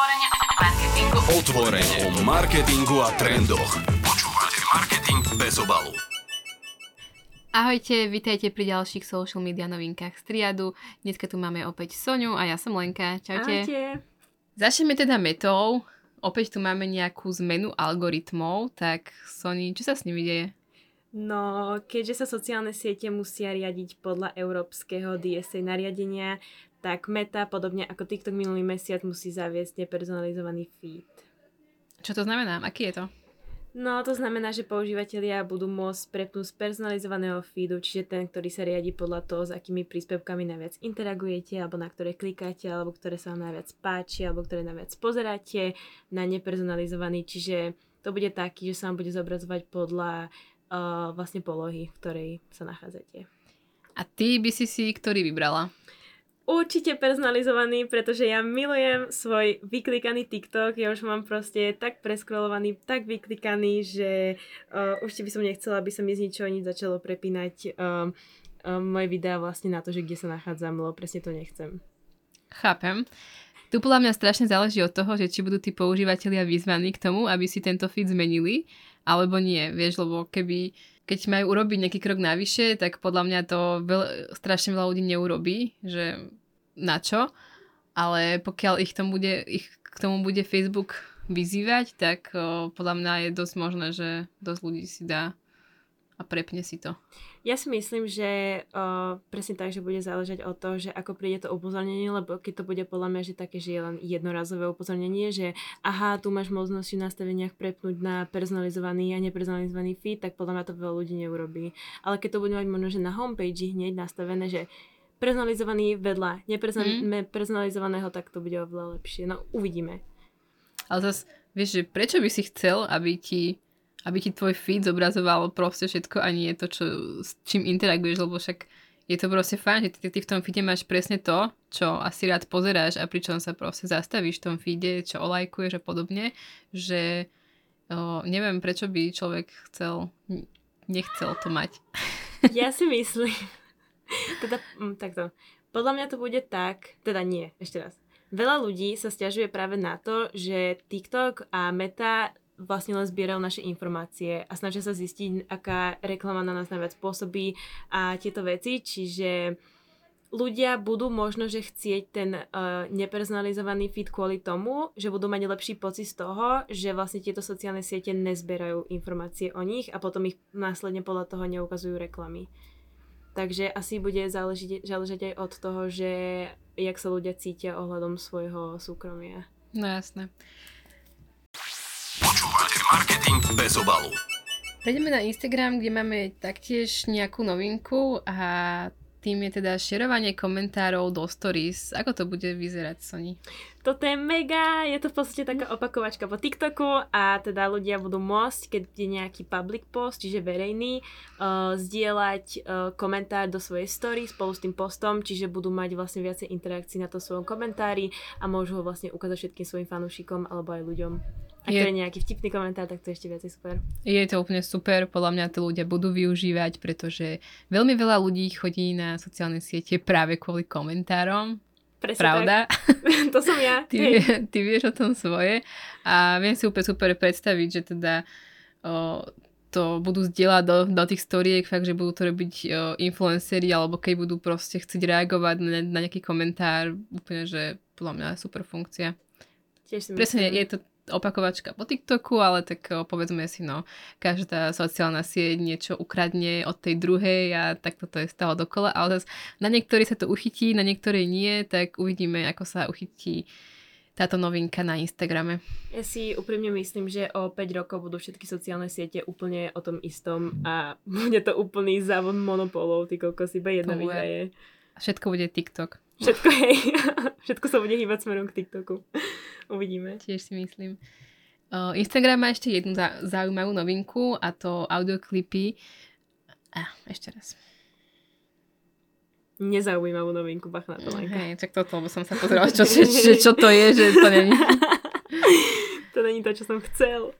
Otvorene o marketingu. Otvorene o marketingu a trendoch. Počúvate Marketing bez obalu. Ahojte, vitajte pri ďalších social media novinkách z Triadu. Dneska tu máme opäť Soňu a ja som Lenka. Čaute. Ahojte. Začneme teda metou. Opäť tu máme nejakú zmenu algoritmov, tak Soni, čo sa s nimi deje? No, keďže sa sociálne siete musia riadiť podľa európskeho DSA nariadenia, tak Meta, podobne ako TikTok minulý mesiac, musí zaviesť nepersonalizovaný feed. Čo to znamená? Aký je to? No, to znamená, že používateľia budú môcť prepnúť z personalizovaného feedu, čiže ten, ktorý sa riadi podľa toho, s akými príspevkami najviac interagujete, alebo na ktoré klikáte, alebo ktoré sa vám najviac páči, alebo ktoré najviac pozeráte, na nepersonalizovaný, čiže to bude taký, že sa vám bude zobrazovať podľa uh, vlastne polohy, v ktorej sa nachádzate. A ty by si si ktorý vybrala? Určite personalizovaný, pretože ja milujem svoj vyklikaný TikTok, ja už mám proste tak preskrolovaný, tak vyklikaný, že uh, už by som nechcela, aby sa mi z ničoho nič začalo prepínať um, um, moje videá vlastne na to, že kde sa nachádzam, lebo presne to nechcem. Chápem. Tu podľa mňa strašne záleží od toho, že či budú tí používateľia vyzvaní k tomu, aby si tento feed zmenili, alebo nie, vieš, lebo keby keď majú urobiť nejaký krok navyše, tak podľa mňa to veľ, strašne veľa ľudí neurobí, že na čo, ale pokiaľ ich, tomu bude, ich k tomu bude Facebook vyzývať, tak o, podľa mňa je dosť možné, že dosť ľudí si dá a prepne si to. Ja si myslím, že uh, presne tak, že bude záležať od toho, že ako príde to upozornenie, lebo keď to bude podľa mňa, že také, že je len jednorazové upozornenie, že aha, tu máš možnosť v nastaveniach prepnúť na personalizovaný a nepersonalizovaný feed, tak podľa mňa to veľa ľudí neurobí. Ale keď to bude mať možno, že na homepage hneď nastavené, že personalizovaný vedľa nepersonalizovaného, mm. tak to bude oveľa lepšie. No, uvidíme. Ale zase, vieš, že prečo by si chcel, aby ti aby ti tvoj feed zobrazoval proste všetko a nie to, čo, s čím interaguješ, lebo však je to proste fajn, že ty, ty v tom feede máš presne to, čo asi rád pozeráš a pričom sa proste zastavíš v tom feede, čo olajkuješ a podobne, že o, neviem, prečo by človek chcel, nechcel to mať. Ja si myslím, teda mm, takto, podľa mňa to bude tak, teda nie, ešte raz. Veľa ľudí sa stiažuje práve na to, že TikTok a Meta vlastne len zbierajú naše informácie a snažia sa zistiť, aká reklama na nás najviac pôsobí a tieto veci, čiže ľudia budú možno, že chcieť ten uh, nepersonalizovaný feed kvôli tomu, že budú mať lepší pocit z toho, že vlastne tieto sociálne siete nezberajú informácie o nich a potom ich následne podľa toho neukazujú reklamy. Takže asi bude záležiť, záležiť aj od toho, že jak sa ľudia cítia ohľadom svojho súkromia. No jasné. Marketing bez obalu. Prejdeme na Instagram, kde máme taktiež nejakú novinku a tým je teda šerovanie komentárov do stories. Ako to bude vyzerať, Sony? Toto je mega, je to v podstate taká opakovačka po TikToku a teda ľudia budú môcť, keď je nejaký public post, čiže verejný, uh, zdieľať uh, komentár do svojej story spolu s tým postom, čiže budú mať vlastne viacej interakcií na to svojom komentári a môžu ho vlastne ukázať všetkým svojim fanúšikom alebo aj ľuďom. Ak je... to je nejaký vtipný komentár, tak to je ešte viacej super. Je to úplne super, podľa mňa to ľudia budú využívať, pretože veľmi veľa ľudí chodí na sociálne siete práve kvôli komentárom. Presne Pravda? Tak. to som ja. Ty, ty vieš o tom svoje a viem si úplne super predstaviť, že teda o, to budú zdieľať do, do tých storiek, fakt, že budú to robiť o, influenceri, alebo keď budú proste chcieť reagovať na, na nejaký komentár, úplne, že podľa mňa super funkcia. Tiež si Presne, je to opakovačka po TikToku, ale tak povedzme si, no, každá sociálna sieť niečo ukradne od tej druhej a tak toto je stále dokola, ale zase na niektorých sa to uchytí, na niektorej nie, tak uvidíme, ako sa uchytí táto novinka na Instagrame. Ja si úprimne myslím, že o 5 rokov budú všetky sociálne siete úplne o tom istom a bude to úplný závod monopolov, ty kokos, iba jedna vyhraje. Všetko bude TikTok. Všetko, hej. Všetko sa bude hýbať smerom k TikToku. Uvidíme. Tiež si myslím. Uh, Instagram má ešte jednu zaujímavú novinku a to audioklipy. Ah, ešte raz. Nezaujímavú novinku, bach na to. Hej, tak toto, lebo som sa pozerala, čo, čo, čo, čo to je, že to není. to není to, čo som chcel.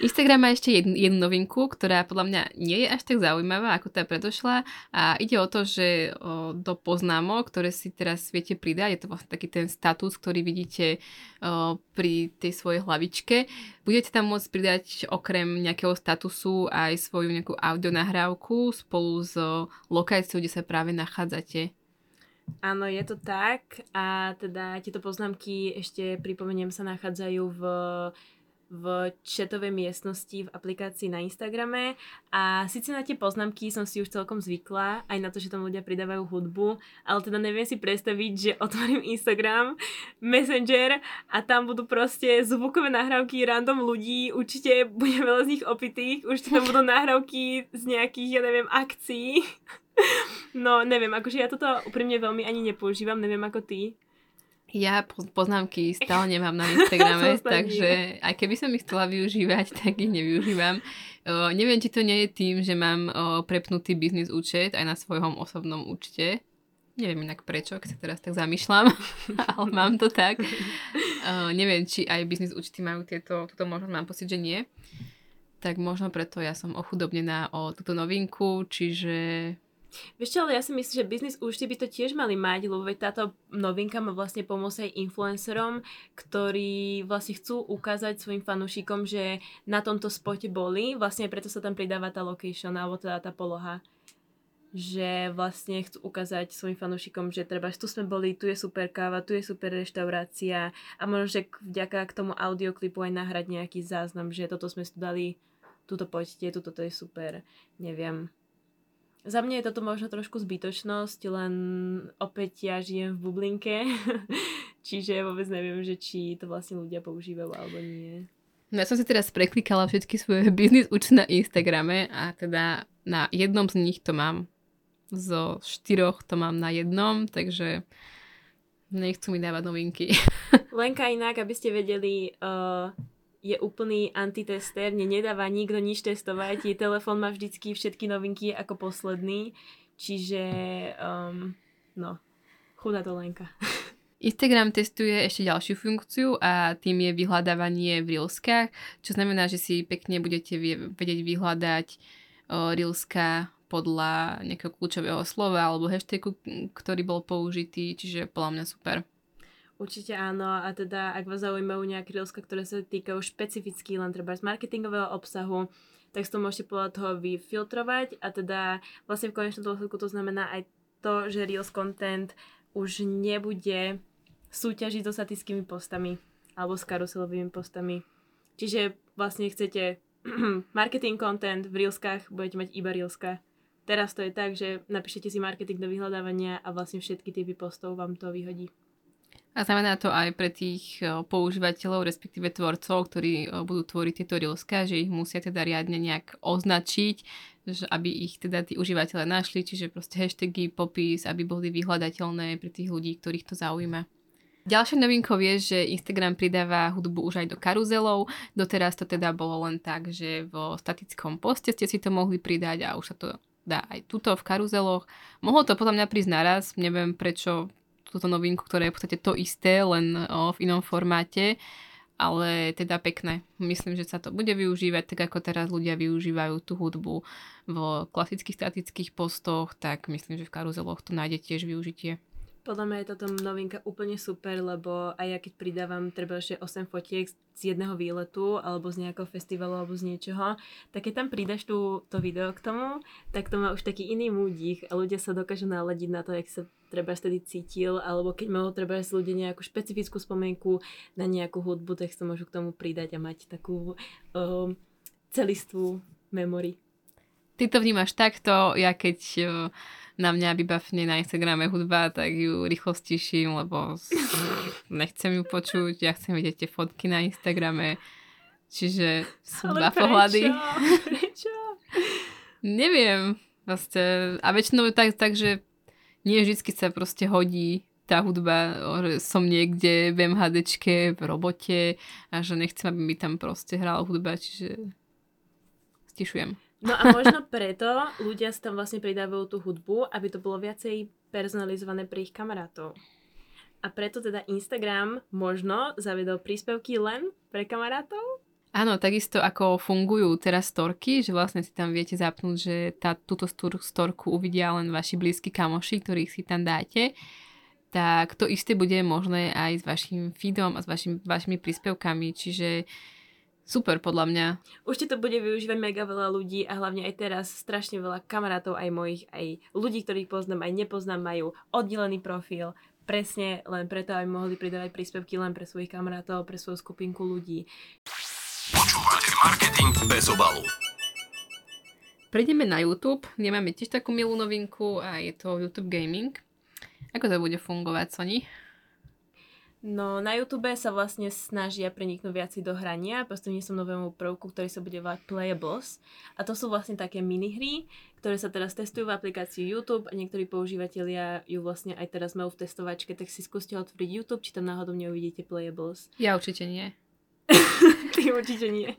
Instagram má ešte jednu, jednu novinku, ktorá podľa mňa nie je až tak zaujímavá ako tá predošla a ide o to, že o, do poznámok, ktoré si teraz viete pridať, je to vlastne taký ten status, ktorý vidíte o, pri tej svojej hlavičke, budete tam môcť pridať okrem nejakého statusu aj svoju nejakú audionahrávku spolu s lokáciou, kde sa práve nachádzate. Áno, je to tak a teda tieto poznámky ešte pripomeniem sa nachádzajú v v chatovej miestnosti v aplikácii na Instagrame a síce na tie poznámky som si už celkom zvykla, aj na to, že tam ľudia pridávajú hudbu, ale teda neviem si predstaviť, že otvorím Instagram, Messenger a tam budú proste zvukové nahrávky random ľudí, určite bude veľa z nich opitých, určite tam budú nahrávky z nejakých, ja neviem, akcií. No, neviem, akože ja toto úprimne veľmi ani nepoužívam, neviem ako ty. Ja poznámky stále nemám na Instagrame, takže aj keby som ich chcela využívať, tak ich nevyužívam. O, neviem, či to nie je tým, že mám o, prepnutý biznis účet aj na svojom osobnom účte. Neviem inak prečo, keď sa teraz tak zamýšľam, ale mám to tak. O, neviem, či aj biznis účty majú tieto, túto možnosť, mám pocit, že nie. Tak možno preto ja som ochudobnená o túto novinku, čiže Vieš ale ja si myslím, že biznis účty by to tiež mali mať, lebo veď táto novinka má vlastne pomôcť aj influencerom, ktorí vlastne chcú ukázať svojim fanúšikom, že na tomto spote boli, vlastne preto sa tam pridáva tá location, alebo teda tá poloha. Že vlastne chcú ukázať svojim fanúšikom, že treba, tu sme boli, tu je super káva, tu je super reštaurácia. A možno, že vďaka k tomu audioklipu aj nahrať nejaký záznam, že toto sme dali, tuto poďte, tuto to je super, neviem. Za mňa je toto možno trošku zbytočnosť, len opäť ja žijem v bublinke, čiže vôbec neviem, že či to vlastne ľudia používajú alebo nie. No ja som si teraz preklikala všetky svoje biznis účty na Instagrame a teda na jednom z nich to mám. Zo štyroch to mám na jednom, takže nechcú mi dávať novinky. Lenka inak, aby ste vedeli, uh, je úplný antitester, mne nedáva nikto nič testovať, jej telefón má vždycky všetky novinky ako posledný, čiže um, no, chudá to Lenka. Instagram testuje ešte ďalšiu funkciu a tým je vyhľadávanie v Reelskách, čo znamená, že si pekne budete vedieť vyhľadať Reelska podľa nejakého kľúčového slova alebo hashtagu, ktorý bol použitý, čiže podľa mňa super. Určite áno a teda ak vás zaujímajú nejaké reelska, ktoré sa týkajú špecificky len treba z marketingového obsahu, tak si to môžete podľa toho vyfiltrovať a teda vlastne v konečnom dôsledku to znamená aj to, že Reels content už nebude súťažiť so statickými postami alebo s karuselovými postami. Čiže vlastne chcete marketing content v Reelskách, budete mať iba Reelska. Teraz to je tak, že napíšete si marketing do vyhľadávania a vlastne všetky typy postov vám to vyhodí. A znamená to aj pre tých používateľov, respektíve tvorcov, ktorí budú tvoriť tieto reelska, že ich musia teda riadne nejak označiť, že aby ich teda tí užívateľe našli, čiže proste hashtagy, popis, aby boli vyhľadateľné pre tých ľudí, ktorých to zaujíma. Ďalšia novinkou je, že Instagram pridáva hudbu už aj do karuzelov. Doteraz to teda bolo len tak, že vo statickom poste ste si to mohli pridať a už sa to dá aj tuto v karuzeloch. Mohlo to podľa mňa prísť naraz, neviem prečo túto novinku, ktoré je v podstate to isté, len o, v inom formáte, ale teda pekné. Myslím, že sa to bude využívať tak, ako teraz ľudia využívajú tú hudbu v klasických statických postoch, tak myslím, že v karuzeloch to nájde tiež využitie. Podľa mňa je táto novinka úplne super, lebo aj ja keď pridávam treba ešte 8 fotiek z jedného výletu alebo z nejakého festivalu alebo z niečoho, tak keď tam pridaš tú, to video k tomu, tak to má už taký iný múdich a ľudia sa dokážu naladiť na to, jak sa treba vtedy cítil, alebo keď malo treba s ľudia nejakú špecifickú spomienku na nejakú hudbu, tak sa môžu k tomu pridať a mať takú um, celistvú memory. Ty to vnímaš takto, ja keď uh na mňa vybavne na Instagrame hudba, tak ju rýchlo stiším, lebo nechcem ju počuť, ja chcem vidieť tie fotky na Instagrame. Čiže sú Ale dva prečo? pohľady. Prečo? Neviem. Vlastne, a väčšinou tak, tak, že nie vždy sa proste hodí tá hudba, že som niekde v MHDčke, v robote a že nechcem, aby mi tam proste hrala hudba, čiže stišujem. No a možno preto ľudia si tam vlastne pridávajú tú hudbu, aby to bolo viacej personalizované pre ich kamarátov. A preto teda Instagram možno zavedol príspevky len pre kamarátov? Áno, takisto ako fungujú teraz storky, že vlastne si tam viete zapnúť, že tá, túto stor- storku uvidia len vaši blízki kamoši, ktorých si tam dáte, tak to isté bude možné aj s vašim feedom a s vašim, vašimi príspevkami, čiže super podľa mňa. Určite to bude využívať mega veľa ľudí a hlavne aj teraz strašne veľa kamarátov, aj mojich, aj ľudí, ktorých poznám, aj nepoznám, majú oddelený profil, presne len preto, aby mohli pridávať príspevky len pre svojich kamarátov, pre svoju skupinku ľudí. Počúvate marketing bez obalu. Prejdeme na YouTube, kde máme tiež takú milú novinku a je to YouTube Gaming. Ako to bude fungovať, Sony? No, na YouTube sa vlastne snažia preniknúť viac do hrania prostredníctvom novému prvku, ktorý sa bude volať Playables. A to sú vlastne také minihry, ktoré sa teraz testujú v aplikácii YouTube a niektorí používateľia ju vlastne aj teraz majú v testovačke, tak si skúste otvoriť YouTube, či tam náhodou neuvidíte Playables. Ja určite nie. Ty určite nie.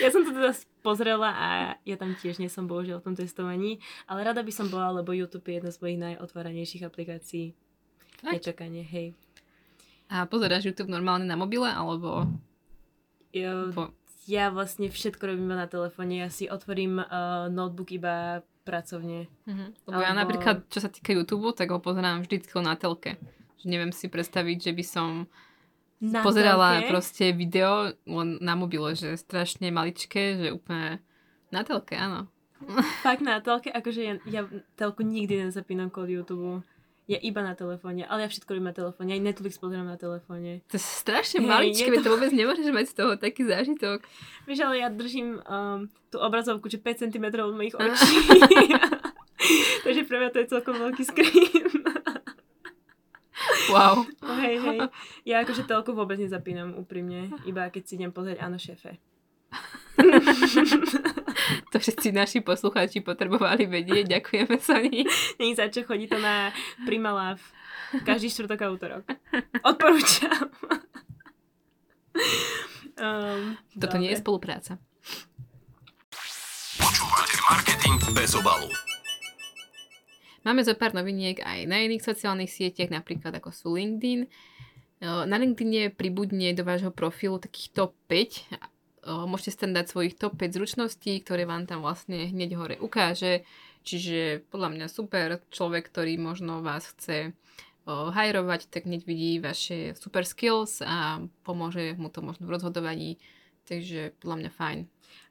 Ja som to teda pozrela a ja tam tiež nie som bohužiaľ v tom testovaní, ale rada by som bola, lebo YouTube je jedna z mojich najotváranejších aplikácií. Fakt? Nečakanie, hej. A pozeráš YouTube normálne na mobile, alebo... Jo, Po... ja vlastne všetko robím na telefóne, ja si otvorím uh, notebook iba pracovne. Mhm. Lebo ja Alebo- napríklad, čo sa týka YouTube, tak ho pozerám vždycky na telke. Že neviem si predstaviť, že by som Na pozerala telke? proste video len na mobile, že strašne maličké, že úplne na telke, áno. Fakt na telke, akože ja, ja telku nikdy nezapínam kvôli YouTube. Ja iba na telefóne, ale ja všetko robím na telefóne. Aj Netflix pozerám na telefóne. To je strašne Hej, maličké, to... to vôbec nemôžeš mať z toho taký zážitok. Vieš, ale ja držím um, tú obrazovku, že 5 cm od mojich očí. Takže pre mňa to je celkom veľký screen. Wow. No hej, hej. Ja akože telku vôbec nezapínam úprimne, iba keď si idem pozrieť áno šéfe. To všetci naši poslucháči potrebovali vedieť. Ďakujeme, Sony. Není za čo, chodí to na Primalav každý štvrtok a útorok. Odporúčam. um, Toto nie je spolupráca. Počúvate marketing bez obalu. Máme zo pár noviniek aj na iných sociálnych sieťach, napríklad ako sú LinkedIn. Na LinkedIne pribudne do vášho profilu takých top 5. Eh, Môžete tam dať svojich top 5 zručností, ktoré vám tam vlastne hneď hore ukáže. Čiže podľa mňa super človek, ktorý možno vás chce hajrovať, tak hneď vidí vaše super skills a pomôže mu to možno v rozhodovaní. Takže podľa mňa fajn.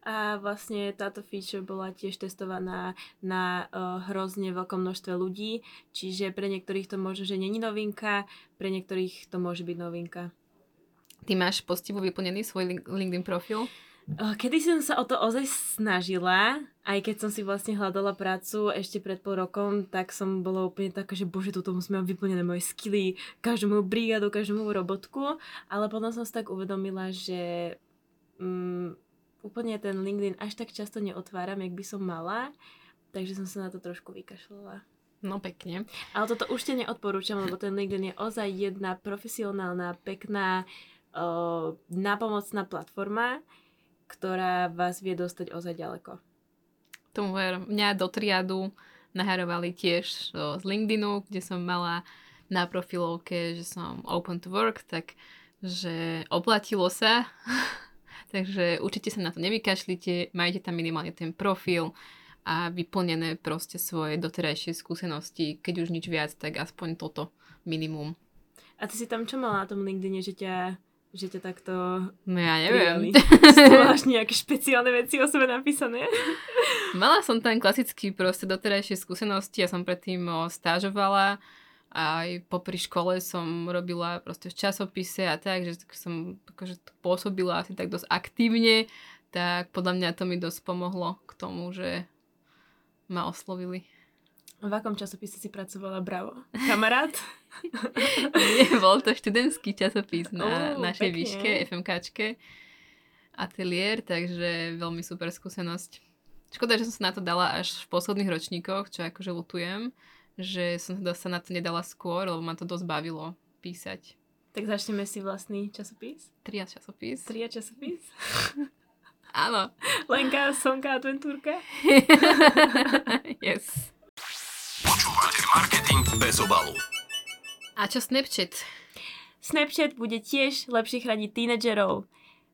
A vlastne táto feature bola tiež testovaná na uh, hrozne veľkom množstve ľudí, čiže pre niektorých to môže, že není novinka, pre niektorých to môže byť novinka. Ty máš postivo vyplnený svoj link- LinkedIn profil? Kedy som sa o to ozaj snažila, aj keď som si vlastne hľadala prácu ešte pred pol rokom, tak som bola úplne taká, že bože, toto musím mať vyplnené moje skily, každú moju brigádu, každú moju robotku, ale potom som si tak uvedomila, že um, úplne ten LinkedIn až tak často neotváram, jak by som mala, takže som sa na to trošku vykašľala. No pekne. Ale toto už te neodporúčam, lebo ten LinkedIn je ozaj jedna profesionálna, pekná, uh, napomocná platforma, ktorá vás vie dostať ozaj ďaleko. Tomu ver, mňa do triadu naharovali tiež o, z LinkedInu, kde som mala na profilovke, že som open to work, tak že oplatilo sa. Takže určite sa na to nevykašlite, majte tam minimálne ten profil a vyplnené proste svoje doterajšie skúsenosti. Keď už nič viac, tak aspoň toto minimum. A ty si tam čo mala na tom LinkedIne, že ťa, že ťa takto No ja neviem. Máš nejaké špeciálne veci o sebe napísané? Mala som tam klasicky proste doterajšie skúsenosti, ja som predtým stážovala aj popri škole som robila proste v časopise a tak, že som akože pôsobila asi tak dosť aktívne, tak podľa mňa to mi dosť pomohlo k tomu, že ma oslovili. V akom časopise si pracovala? Bravo. Kamarát? Nie, bol to študentský časopis na Ó, našej pekne. výške, FMKčke, ateliér, takže veľmi super skúsenosť. Škoda, že som sa na to dala až v posledných ročníkoch, čo akože lutujem, že som sa na to nedala skôr, lebo ma to dosť bavilo písať. Tak začneme si vlastný časopis. Tria časopis. Tria časopis. Áno. Lenka, Sonka, Adventúrka. yes. Počúvate marketing bez obalu. A čo Snapchat? Snapchat bude tiež lepšie chrániť tínedžerov.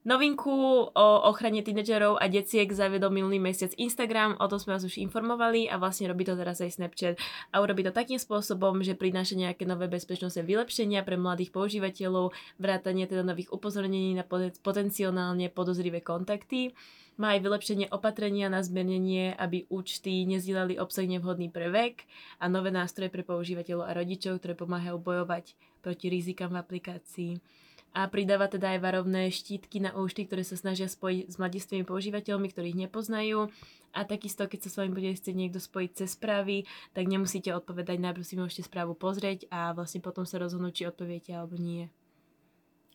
Novinku o ochrane tínedžerov a deciek zaviedol minulý mesiac Instagram, o tom sme vás už informovali a vlastne robí to teraz aj Snapchat. A urobí to takým spôsobom, že prináša nejaké nové bezpečnostné vylepšenia pre mladých používateľov, vrátanie teda nových upozornení na potenciálne podozrivé kontakty. Má aj vylepšenie opatrenia na zmiernenie, aby účty nezdielali obsah nevhodný pre vek a nové nástroje pre používateľov a rodičov, ktoré pomáhajú bojovať proti rizikám v aplikácii a pridáva teda aj varovné štítky na účty, ktoré sa snažia spojiť s mladistvými používateľmi, ktorých nepoznajú. A takisto, keď sa s vami bude chcieť niekto spojiť cez správy, tak nemusíte odpovedať, najprv si môžete správu pozrieť a vlastne potom sa rozhodnúť, či odpoviete alebo nie.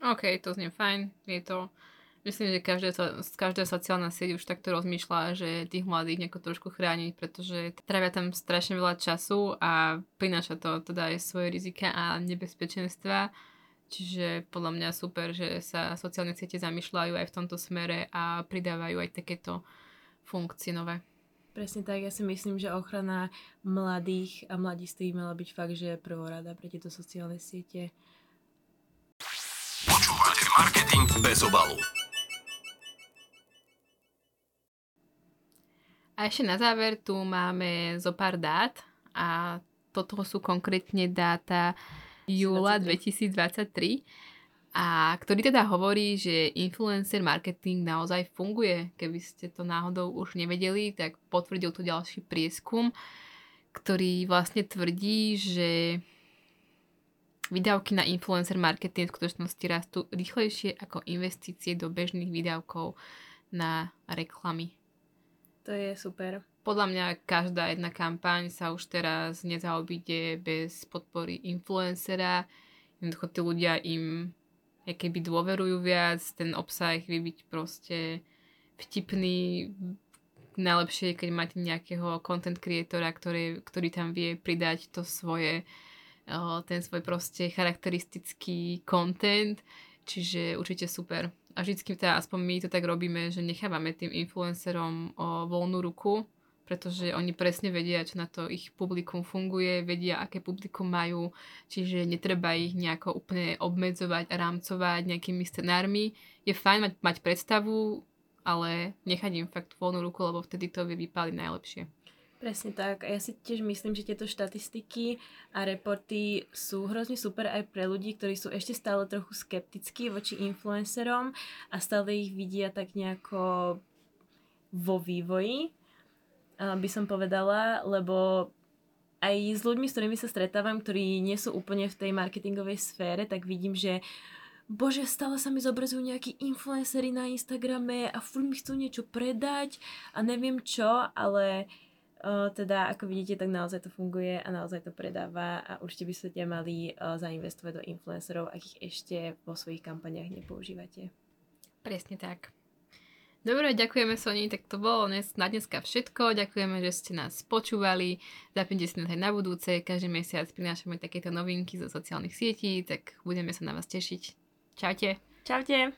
OK, to znie fajn. Je to... Myslím, že každé, každá sociálna sieť už takto rozmýšľa, že tých mladých nejako trošku chrániť, pretože trávia tam strašne veľa času a prináša to teda aj svoje rizika a nebezpečenstva Čiže podľa mňa super, že sa sociálne siete zamýšľajú aj v tomto smere a pridávajú aj takéto funkcie nové. Presne tak, ja si myslím, že ochrana mladých a mladistvých mala byť fakt, že prvorada pre tieto sociálne siete. Počúvate marketing bez obalu. A ešte na záver tu máme zo pár dát a toto sú konkrétne dáta júla 2023 a ktorý teda hovorí, že influencer marketing naozaj funguje. Keby ste to náhodou už nevedeli, tak potvrdil to ďalší prieskum, ktorý vlastne tvrdí, že výdavky na influencer marketing v skutočnosti rastú rýchlejšie ako investície do bežných výdavkov na reklamy. To je super podľa mňa každá jedna kampaň sa už teraz nezaobíde bez podpory influencera. Jednoducho tí ľudia im keby dôverujú viac, ten obsah vie byť proste vtipný, najlepšie, keď máte nejakého content creatora, ktorý, ktorý tam vie pridať to svoje, ten svoj proste charakteristický content, čiže určite super. A vždycky teda aspoň my to tak robíme, že nechávame tým influencerom voľnú ruku, pretože oni presne vedia, čo na to ich publikum funguje, vedia, aké publikum majú, čiže netreba ich nejako úplne obmedzovať a rámcovať nejakými scenármi. Je fajn mať, mať predstavu, ale nechať im fakt voľnú ruku, lebo vtedy to vie najlepšie. Presne tak. A ja si tiež myslím, že tieto štatistiky a reporty sú hrozne super aj pre ľudí, ktorí sú ešte stále trochu skeptickí voči influencerom a stále ich vidia tak nejako vo vývoji by som povedala, lebo aj s ľuďmi, s ktorými sa stretávam, ktorí nie sú úplne v tej marketingovej sfére, tak vidím, že bože, stále sa mi zobrazujú nejakí influencery na Instagrame a furt mi chcú niečo predať a neviem čo, ale uh, teda ako vidíte, tak naozaj to funguje a naozaj to predáva a určite by ste mali uh, zainvestovať do influencerov, ak ich ešte vo svojich kampaniach nepoužívate. Presne tak. Dobre, ďakujeme Soni, tak to bolo na dneska všetko. Ďakujeme, že ste nás počúvali. Zapnite si nás aj na budúce. Každý mesiac prinášame takéto novinky zo sociálnych sietí, tak budeme sa na vás tešiť. Čaute. Čaute.